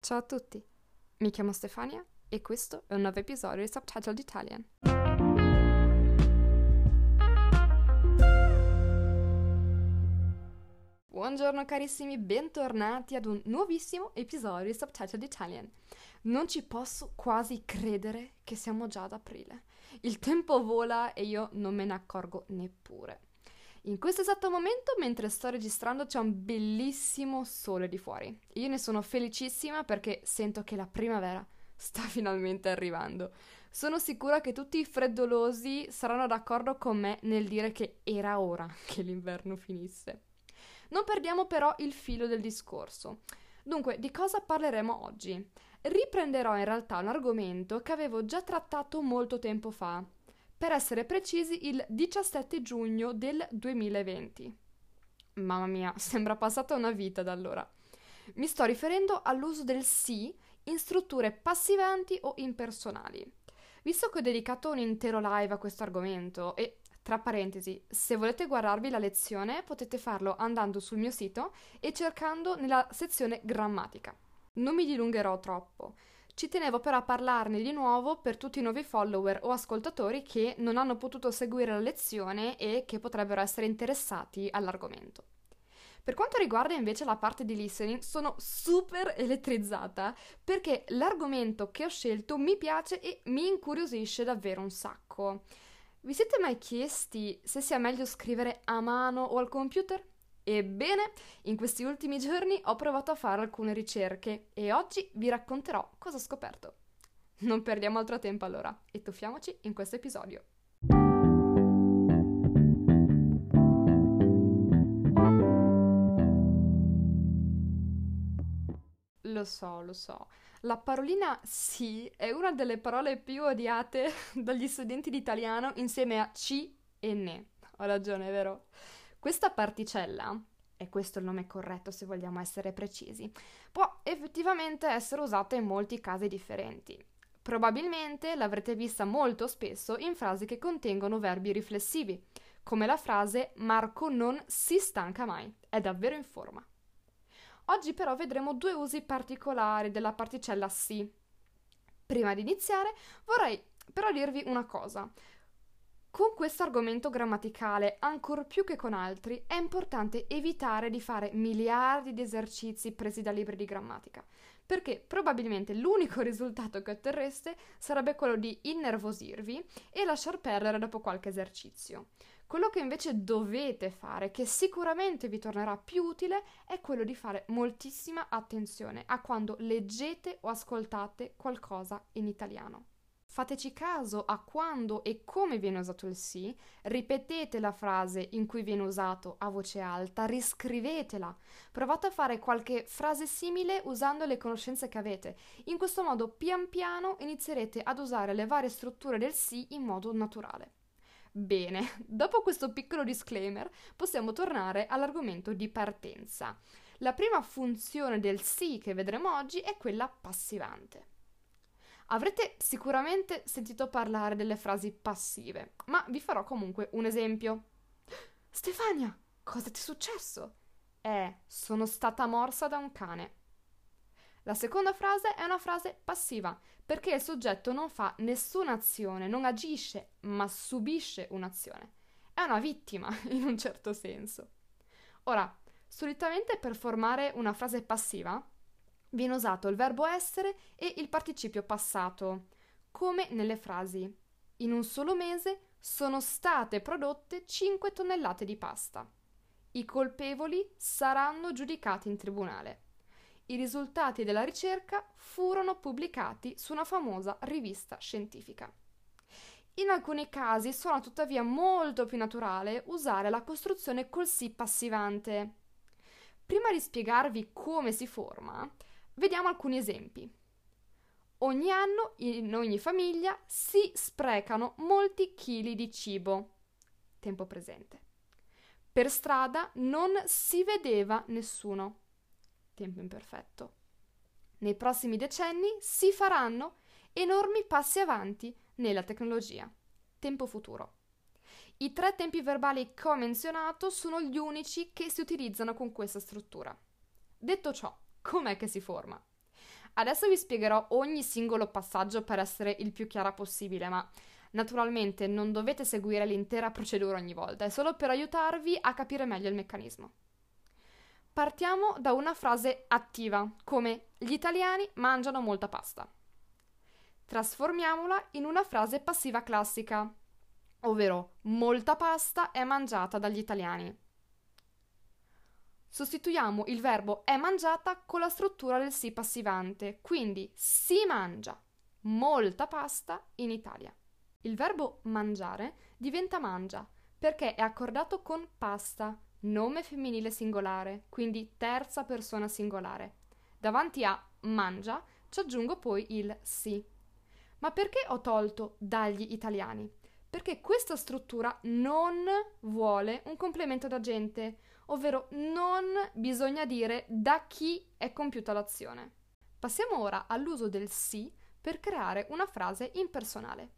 Ciao a tutti, mi chiamo Stefania e questo è un nuovo episodio di Subtitled Italian. Buongiorno carissimi, bentornati ad un nuovissimo episodio di Subtitled Italian. Non ci posso quasi credere che siamo già ad aprile. Il tempo vola e io non me ne accorgo neppure. In questo esatto momento, mentre sto registrando, c'è un bellissimo sole di fuori. Io ne sono felicissima perché sento che la primavera sta finalmente arrivando. Sono sicura che tutti i freddolosi saranno d'accordo con me nel dire che era ora che l'inverno finisse. Non perdiamo però il filo del discorso. Dunque, di cosa parleremo oggi? Riprenderò in realtà un argomento che avevo già trattato molto tempo fa, per essere precisi il 17 giugno del 2020. Mamma mia, sembra passata una vita da allora. Mi sto riferendo all'uso del sì in strutture passivanti o impersonali. Visto che ho dedicato un intero live a questo argomento e tra parentesi, se volete guardarvi la lezione potete farlo andando sul mio sito e cercando nella sezione grammatica. Non mi dilungherò troppo. Ci tenevo però a parlarne di nuovo per tutti i nuovi follower o ascoltatori che non hanno potuto seguire la lezione e che potrebbero essere interessati all'argomento. Per quanto riguarda invece la parte di listening, sono super elettrizzata perché l'argomento che ho scelto mi piace e mi incuriosisce davvero un sacco. Vi siete mai chiesti se sia meglio scrivere a mano o al computer? Ebbene, in questi ultimi giorni ho provato a fare alcune ricerche e oggi vi racconterò cosa ho scoperto. Non perdiamo altro tempo allora e tuffiamoci in questo episodio. Lo so, lo so. La parolina sì è una delle parole più odiate dagli studenti di italiano insieme a ci e ne. Ho ragione, vero? Questa particella, e questo è il nome corretto se vogliamo essere precisi, può effettivamente essere usata in molti casi differenti. Probabilmente l'avrete vista molto spesso in frasi che contengono verbi riflessivi, come la frase Marco non si stanca mai, è davvero in forma. Oggi però vedremo due usi particolari della particella si. Prima di iniziare vorrei però dirvi una cosa. Con questo argomento grammaticale, ancor più che con altri, è importante evitare di fare miliardi di esercizi presi da libri di grammatica, perché probabilmente l'unico risultato che otterreste sarebbe quello di innervosirvi e lasciar perdere dopo qualche esercizio. Quello che invece dovete fare, che sicuramente vi tornerà più utile, è quello di fare moltissima attenzione a quando leggete o ascoltate qualcosa in italiano. Fateci caso a quando e come viene usato il sì, ripetete la frase in cui viene usato a voce alta, riscrivetela, provate a fare qualche frase simile usando le conoscenze che avete. In questo modo pian piano inizierete ad usare le varie strutture del sì in modo naturale. Bene, dopo questo piccolo disclaimer possiamo tornare all'argomento di partenza. La prima funzione del sì che vedremo oggi è quella passivante. Avrete sicuramente sentito parlare delle frasi passive, ma vi farò comunque un esempio. Stefania, cosa ti è successo? Eh, sono stata morsa da un cane. La seconda frase è una frase passiva, perché il soggetto non fa nessuna azione, non agisce, ma subisce un'azione. È una vittima, in un certo senso. Ora, solitamente per formare una frase passiva viene usato il verbo essere e il participio passato, come nelle frasi in un solo mese sono state prodotte 5 tonnellate di pasta. I colpevoli saranno giudicati in tribunale. I risultati della ricerca furono pubblicati su una famosa rivista scientifica. In alcuni casi suona tuttavia molto più naturale usare la costruzione col sì passivante. Prima di spiegarvi come si forma, Vediamo alcuni esempi. Ogni anno in ogni famiglia si sprecano molti chili di cibo. Tempo presente. Per strada non si vedeva nessuno. Tempo imperfetto. Nei prossimi decenni si faranno enormi passi avanti nella tecnologia. Tempo futuro. I tre tempi verbali che ho menzionato sono gli unici che si utilizzano con questa struttura. Detto ciò, com'è che si forma? Adesso vi spiegherò ogni singolo passaggio per essere il più chiara possibile, ma naturalmente non dovete seguire l'intera procedura ogni volta, è solo per aiutarvi a capire meglio il meccanismo. Partiamo da una frase attiva, come gli italiani mangiano molta pasta. Trasformiamola in una frase passiva classica, ovvero molta pasta è mangiata dagli italiani. Sostituiamo il verbo è mangiata con la struttura del si passivante, quindi si mangia molta pasta in Italia. Il verbo mangiare diventa mangia perché è accordato con pasta, nome femminile singolare, quindi terza persona singolare. Davanti a mangia ci aggiungo poi il si. Ma perché ho tolto dagli italiani? Perché questa struttura non vuole un complemento d'agente, ovvero non bisogna dire da chi è compiuta l'azione. Passiamo ora all'uso del si per creare una frase impersonale.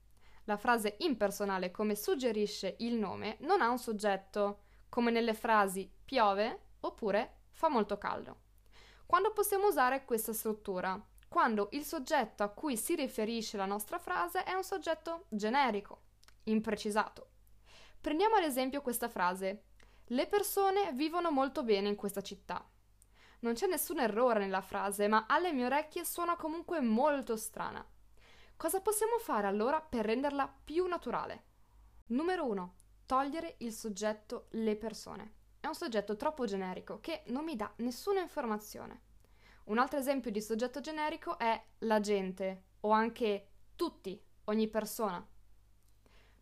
La frase impersonale, come suggerisce il nome, non ha un soggetto, come nelle frasi piove oppure fa molto caldo. Quando possiamo usare questa struttura? Quando il soggetto a cui si riferisce la nostra frase è un soggetto generico, imprecisato. Prendiamo ad esempio questa frase. Le persone vivono molto bene in questa città. Non c'è nessun errore nella frase, ma alle mie orecchie suona comunque molto strana. Cosa possiamo fare allora per renderla più naturale? Numero 1 togliere il soggetto le persone. È un soggetto troppo generico che non mi dà nessuna informazione. Un altro esempio di soggetto generico è la gente o anche tutti, ogni persona.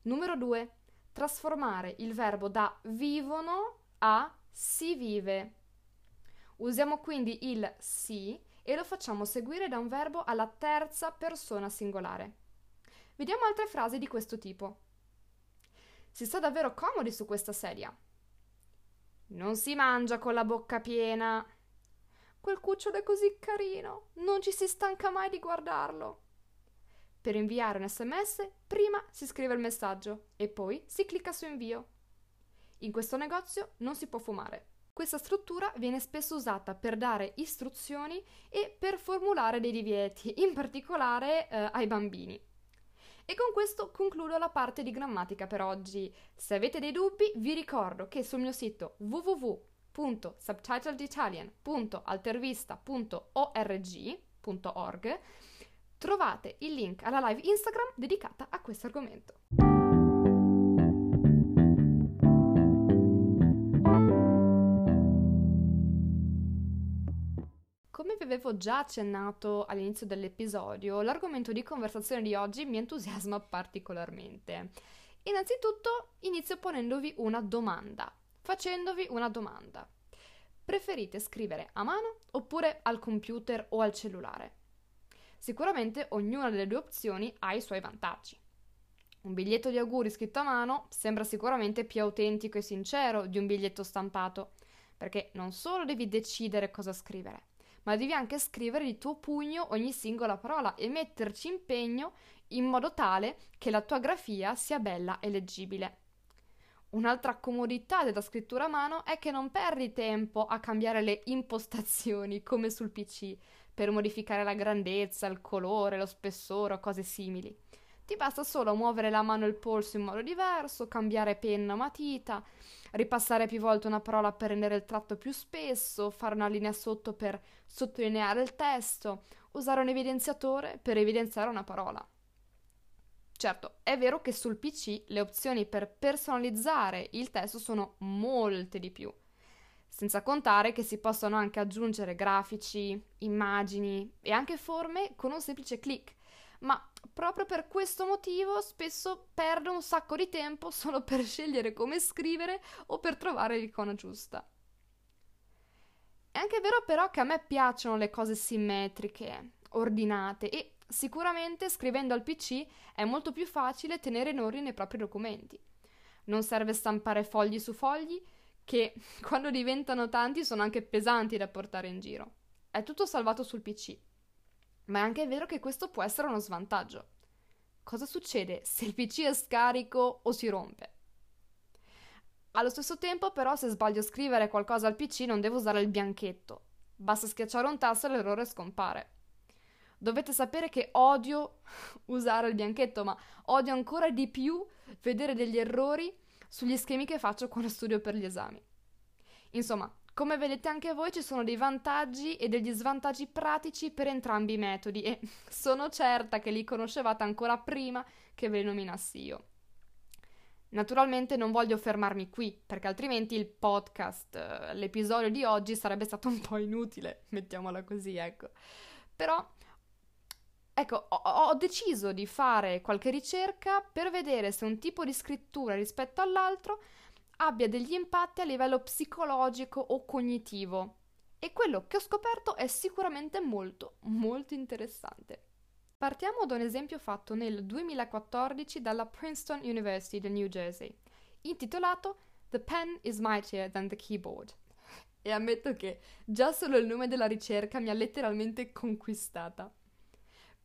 Numero 2. Trasformare il verbo da vivono a si vive. Usiamo quindi il si e lo facciamo seguire da un verbo alla terza persona singolare. Vediamo altre frasi di questo tipo. Si sta davvero comodi su questa sedia. Non si mangia con la bocca piena. Quel cucciolo è così carino, non ci si stanca mai di guardarlo. Per inviare un sms, prima si scrive il messaggio e poi si clicca su invio. In questo negozio non si può fumare. Questa struttura viene spesso usata per dare istruzioni e per formulare dei divieti, in particolare eh, ai bambini. E con questo concludo la parte di grammatica per oggi. Se avete dei dubbi, vi ricordo che sul mio sito www.subtitleditalian.altervista.org trovate il link alla live Instagram dedicata a questo argomento. avevo già accennato all'inizio dell'episodio, l'argomento di conversazione di oggi mi entusiasma particolarmente. Innanzitutto inizio ponendovi una domanda, facendovi una domanda. Preferite scrivere a mano oppure al computer o al cellulare? Sicuramente ognuna delle due opzioni ha i suoi vantaggi. Un biglietto di auguri scritto a mano sembra sicuramente più autentico e sincero di un biglietto stampato, perché non solo devi decidere cosa scrivere, ma devi anche scrivere di tuo pugno ogni singola parola e metterci impegno in modo tale che la tua grafia sia bella e leggibile. Un'altra comodità della scrittura a mano è che non perdi tempo a cambiare le impostazioni come sul PC per modificare la grandezza, il colore, lo spessore o cose simili. Ti basta solo muovere la mano e il polso in modo diverso, cambiare penna o matita, ripassare più volte una parola per rendere il tratto più spesso, fare una linea sotto per sottolineare il testo, usare un evidenziatore per evidenziare una parola. Certo, è vero che sul PC le opzioni per personalizzare il testo sono molte di più, senza contare che si possono anche aggiungere grafici, immagini e anche forme con un semplice clic ma proprio per questo motivo spesso perdo un sacco di tempo solo per scegliere come scrivere o per trovare l'icona giusta. È anche vero però che a me piacciono le cose simmetriche, ordinate e sicuramente scrivendo al PC è molto più facile tenere in ordine i propri documenti. Non serve stampare fogli su fogli che quando diventano tanti sono anche pesanti da portare in giro. È tutto salvato sul PC ma è anche vero che questo può essere uno svantaggio. Cosa succede se il PC è scarico o si rompe? Allo stesso tempo, però, se sbaglio a scrivere qualcosa al PC non devo usare il bianchetto. Basta schiacciare un tasto e l'errore scompare. Dovete sapere che odio usare il bianchetto, ma odio ancora di più vedere degli errori sugli schemi che faccio quando studio per gli esami. Insomma, come vedete anche voi ci sono dei vantaggi e degli svantaggi pratici per entrambi i metodi e sono certa che li conoscevate ancora prima che ve li nominassi io. Naturalmente non voglio fermarmi qui, perché altrimenti il podcast, eh, l'episodio di oggi sarebbe stato un po' inutile, mettiamola così, ecco. Però Ecco, ho, ho, deciso di fare qualche ricerca per vedere se un tipo di scrittura rispetto all'altro abbia degli impatti a livello psicologico o cognitivo. E quello che ho scoperto è sicuramente molto, molto interessante. Partiamo da un esempio fatto nel 2014 dalla Princeton University del New Jersey, intitolato The pen is mightier than the keyboard. E ammetto che già solo il nome della ricerca mi ha letteralmente conquistata.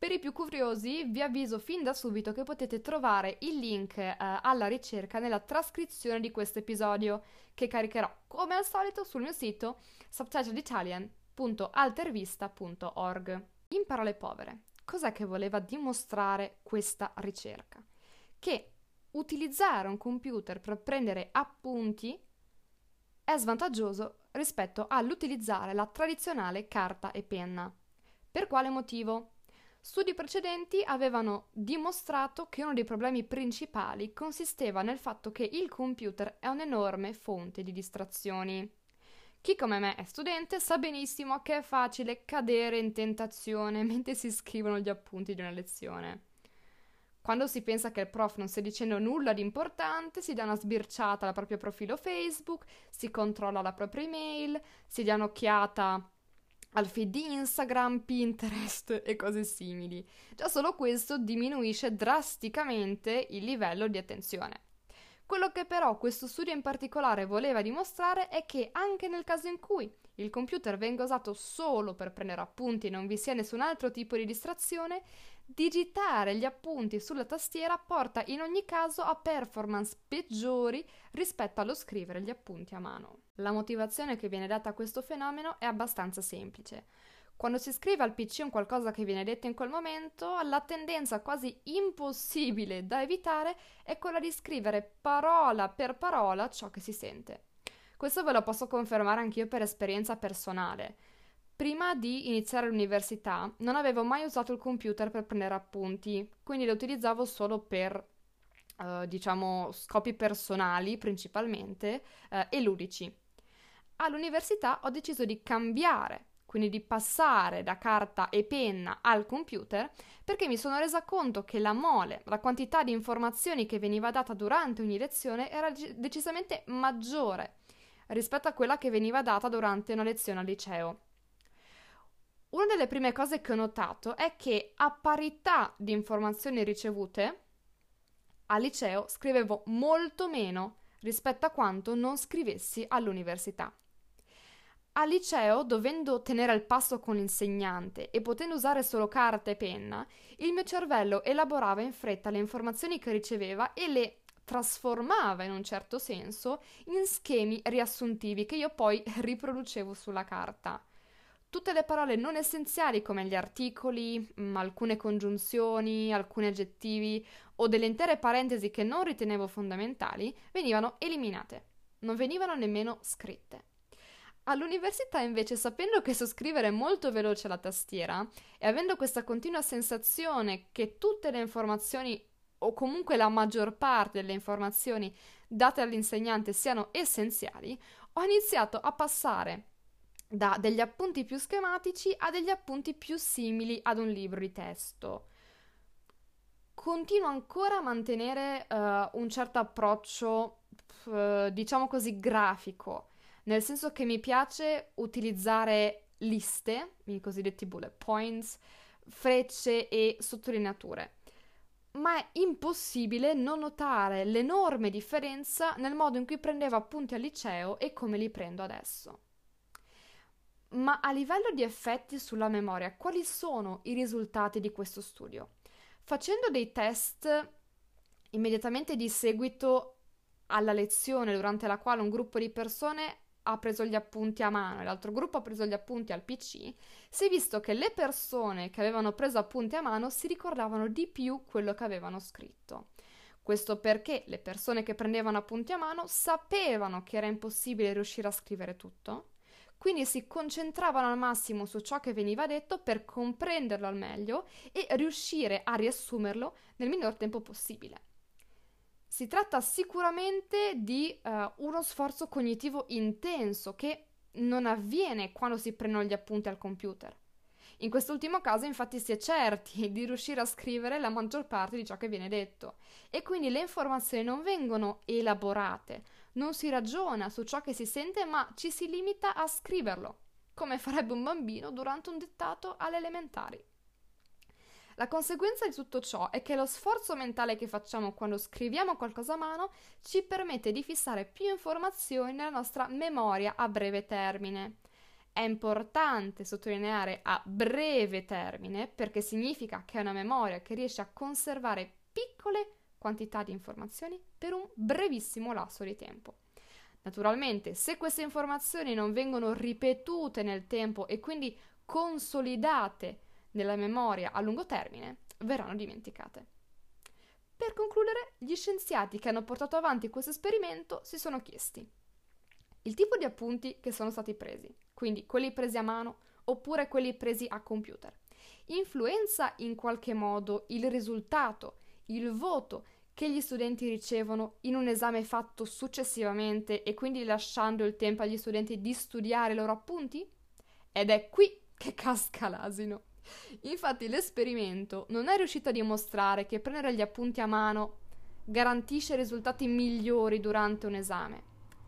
Per i più curiosi vi avviso fin da subito che potete trovare il link eh, alla ricerca nella trascrizione di questo episodio che caricherò come al solito sul mio sito subtitleitalian.altervista.org. In parole povere, cos'è che voleva dimostrare questa ricerca? Che utilizzare un computer per prendere appunti è svantaggioso rispetto all'utilizzare la tradizionale carta e penna. Per quale motivo? Studi precedenti avevano dimostrato che uno dei problemi principali consisteva nel fatto che il computer è un'enorme fonte di distrazioni. Chi come me è studente sa benissimo che è facile cadere in tentazione mentre si scrivono gli appunti di una lezione. Quando si pensa che il prof non stia dicendo nulla di importante, si dà una sbirciata al proprio profilo Facebook, si controlla la propria email, si dà un'occhiata al feed di Instagram, Pinterest e cose simili. Già solo questo diminuisce drasticamente il livello di attenzione. Quello che però questo studio in particolare voleva dimostrare è che anche nel caso in cui il computer venga usato solo per prendere appunti e non vi sia nessun altro tipo di distrazione, digitare gli appunti sulla tastiera porta in ogni caso a performance peggiori rispetto allo scrivere gli appunti a mano. La motivazione che viene data a questo fenomeno è abbastanza semplice. Quando si scrive al PC un qualcosa che viene detto in quel momento, la tendenza quasi impossibile da evitare è quella di scrivere parola per parola ciò che si sente. Questo ve lo posso confermare anch'io per esperienza personale. Prima di iniziare l'università non avevo mai usato il computer per prendere appunti, quindi lo utilizzavo solo per, eh, diciamo, scopi personali principalmente eh, e ludici. All'università ho deciso di cambiare, quindi di passare da carta e penna al computer, perché mi sono resa conto che la mole, la quantità di informazioni che veniva data durante ogni lezione era decisamente maggiore rispetto a quella che veniva data durante una lezione al liceo. Una delle prime cose che ho notato è che a parità di informazioni ricevute, al liceo scrivevo molto meno rispetto a quanto non scrivessi all'università. Al liceo, dovendo tenere al passo con l'insegnante e potendo usare solo carta e penna, il mio cervello elaborava in fretta le informazioni che riceveva e le trasformava in un certo senso in schemi riassuntivi che io poi riproducevo sulla carta. Tutte le parole non essenziali come gli articoli, mh, mm, alcune congiunzioni, alcuni aggettivi o delle intere parentesi che non ritenevo fondamentali venivano eliminate, non venivano nemmeno scritte. All'università invece, sapendo che so scrivere molto veloce alla tastiera e avendo questa continua sensazione che tutte le informazioni o comunque la maggior parte delle informazioni date all'insegnante siano essenziali, ho iniziato a passare da degli appunti più schematici a degli appunti più simili ad un libro di testo. Continuo ancora a mantenere uh, un certo approccio, uh, diciamo così, grafico nel senso che mi piace utilizzare liste, i cosiddetti bullet points, frecce e sottolineature. Ma è impossibile non notare l'enorme differenza nel modo in cui prendevo appunti al liceo e come li prendo adesso. Ma a livello di effetti sulla memoria, quali sono i risultati di questo studio? Facendo dei test immediatamente di seguito alla lezione durante la quale un gruppo di persone ha preso gli appunti a mano e l'altro gruppo ha preso gli appunti al PC, si è visto che le persone che avevano preso appunti a mano si ricordavano di più quello che avevano scritto. Questo perché le persone che prendevano appunti a mano sapevano che era impossibile riuscire a scrivere tutto, quindi si concentravano al massimo su ciò che veniva detto per comprenderlo al meglio e riuscire a riassumerlo nel minor tempo possibile. Si tratta sicuramente di uh, uno sforzo cognitivo intenso che non avviene quando si prendono gli appunti al computer. In quest'ultimo caso, infatti, si è certi di riuscire a scrivere la maggior parte di ciò che viene detto e quindi le informazioni non vengono elaborate, non si ragiona su ciò che si sente, ma ci si limita a scriverlo, come farebbe un bambino durante un dettato alle elementari. La conseguenza di tutto ciò è che lo sforzo mentale che facciamo quando scriviamo qualcosa a mano ci permette di fissare più informazioni nella nostra memoria a breve termine. È importante sottolineare a breve termine perché significa che è una memoria che riesce a conservare piccole quantità di informazioni per un brevissimo lasso di tempo. Naturalmente, se queste informazioni non vengono ripetute nel tempo e quindi consolidate nella memoria a lungo termine verranno dimenticate. Per concludere, gli scienziati che hanno portato avanti questo esperimento si sono chiesti il tipo di appunti che sono stati presi, quindi quelli presi a mano oppure quelli presi a computer, influenza in qualche modo il risultato, il voto che gli studenti ricevono in un esame fatto successivamente e quindi lasciando il tempo agli studenti di studiare i loro appunti? Ed è qui che casca l'asino. Infatti l'esperimento non è riuscito a dimostrare che prendere gli appunti a mano garantisce risultati migliori durante un esame.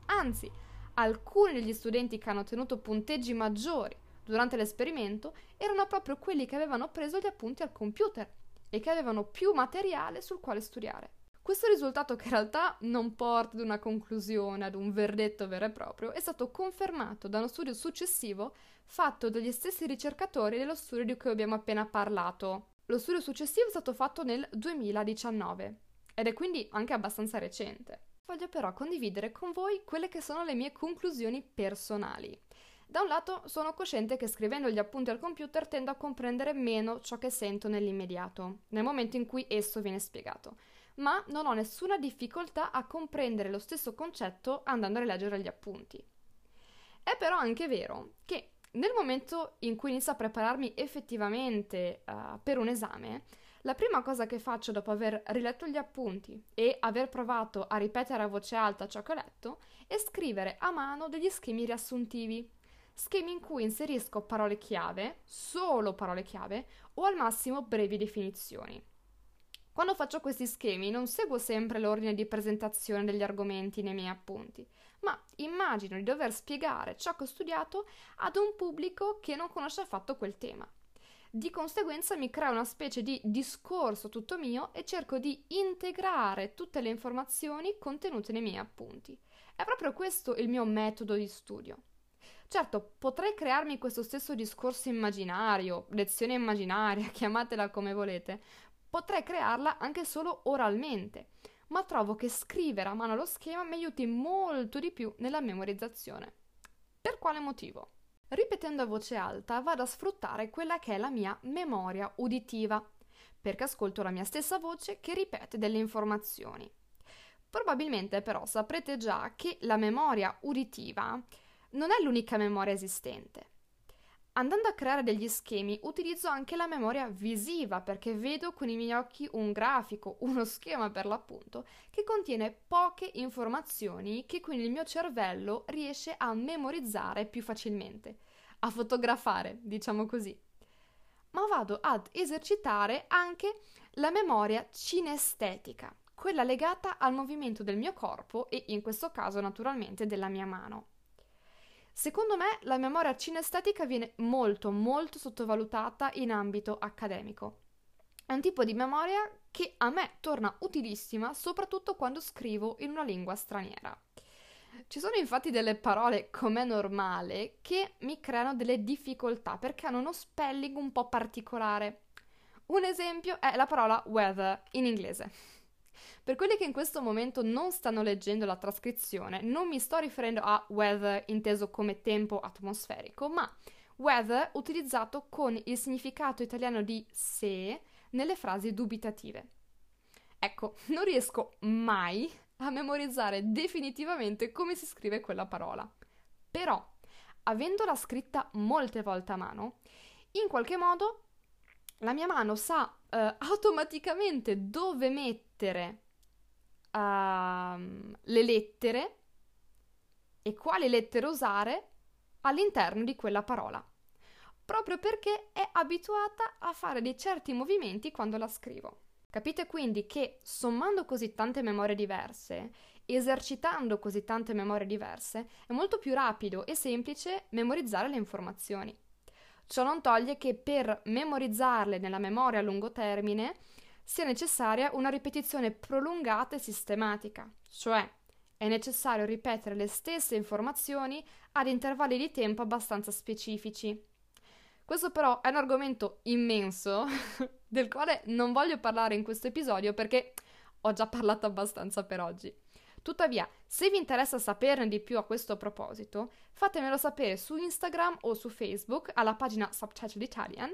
Anzi, alcuni degli studenti che hanno ottenuto punteggi maggiori durante l'esperimento erano proprio quelli che avevano preso gli appunti al computer e che avevano più materiale sul quale studiare. Questo risultato, che in realtà non porta ad una conclusione, ad un verdetto vero e proprio, è stato confermato da uno studio successivo fatto dagli stessi ricercatori dello studio di cui abbiamo appena parlato. Lo studio successivo è stato fatto nel 2019 ed è quindi anche abbastanza recente. Voglio però condividere con voi quelle che sono le mie conclusioni personali. Da un lato sono cosciente che scrivendo gli appunti al computer tendo a comprendere meno ciò che sento nell'immediato, nel momento in cui esso viene spiegato ma non ho nessuna difficoltà a comprendere lo stesso concetto andando a rileggere gli appunti. È però anche vero che nel momento in cui inizio a prepararmi effettivamente uh, per un esame, la prima cosa che faccio dopo aver riletto gli appunti e aver provato a ripetere a voce alta ciò che ho letto è scrivere a mano degli schemi riassuntivi, schemi in cui inserisco parole chiave, solo parole chiave, o al massimo brevi definizioni. Quando faccio questi schemi non seguo sempre l'ordine di presentazione degli argomenti nei miei appunti, ma immagino di dover spiegare ciò che ho studiato ad un pubblico che non conosce affatto quel tema. Di conseguenza mi creo una specie di discorso tutto mio e cerco di integrare tutte le informazioni contenute nei miei appunti. È proprio questo il mio metodo di studio. Certo, potrei crearmi questo stesso discorso immaginario, lezione immaginaria, chiamatela come volete, Potrei crearla anche solo oralmente, ma trovo che scrivere a mano lo schema mi aiuti molto di più nella memorizzazione. Per quale motivo? Ripetendo a voce alta vado a sfruttare quella che è la mia memoria uditiva, perché ascolto la mia stessa voce che ripete delle informazioni. Probabilmente però saprete già che la memoria uditiva non è l'unica memoria esistente. Andando a creare degli schemi utilizzo anche la memoria visiva perché vedo con i miei occhi un grafico, uno schema per l'appunto, che contiene poche informazioni che quindi il mio cervello riesce a memorizzare più facilmente, a fotografare, diciamo così. Ma vado ad esercitare anche la memoria cinestetica, quella legata al movimento del mio corpo e in questo caso naturalmente della mia mano. Secondo me la memoria cinestetica viene molto molto sottovalutata in ambito accademico. È un tipo di memoria che a me torna utilissima soprattutto quando scrivo in una lingua straniera. Ci sono infatti delle parole come normale che mi creano delle difficoltà perché hanno uno spelling un po' particolare. Un esempio è la parola weather in inglese. Per quelli che in questo momento non stanno leggendo la trascrizione, non mi sto riferendo a weather inteso come tempo atmosferico, ma weather utilizzato con il significato italiano di se nelle frasi dubitative. Ecco, non riesco mai a memorizzare definitivamente come si scrive quella parola. Però, avendola scritta molte volte a mano, in qualche modo la mia mano sa uh, automaticamente dove mettere uh, le lettere e quali lettere usare all'interno di quella parola, proprio perché è abituata a fare dei certi movimenti quando la scrivo. Capite quindi che sommando così tante memorie diverse, esercitando così tante memorie diverse, è molto più rapido e semplice memorizzare le informazioni. Ciò non toglie che per memorizzarle nella memoria a lungo termine sia necessaria una ripetizione prolungata e sistematica, cioè è necessario ripetere le stesse informazioni ad intervalli di tempo abbastanza specifici. Questo però è un argomento immenso del quale non voglio parlare in questo episodio perché ho già parlato abbastanza per oggi. Tuttavia, se vi interessa saperne di più a questo proposito, fatemelo sapere su Instagram o su Facebook alla pagina Subtitled Italian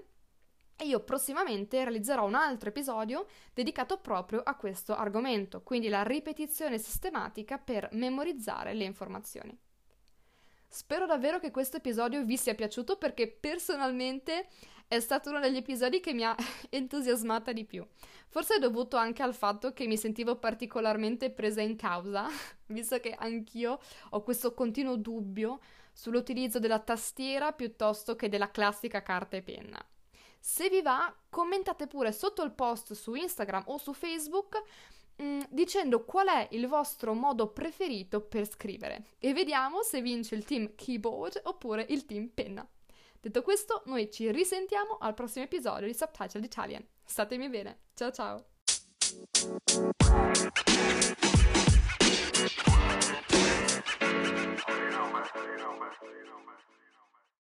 e io prossimamente realizzerò un altro episodio dedicato proprio a questo argomento, quindi la ripetizione sistematica per memorizzare le informazioni. Spero davvero che questo episodio vi sia piaciuto perché personalmente è stato uno degli episodi che mi ha entusiasmata di più. Forse è dovuto anche al fatto che mi sentivo particolarmente presa in causa, visto che anch'io ho questo continuo dubbio sull'utilizzo della tastiera piuttosto che della classica carta e penna. Se vi va, commentate pure sotto il post su Instagram o su Facebook mm, dicendo qual è il vostro modo preferito per scrivere e vediamo se vince il team keyboard oppure il team penna. Detto questo, noi ci risentiamo al prossimo episodio di Subtitled Italian. Statemi bene, ciao ciao!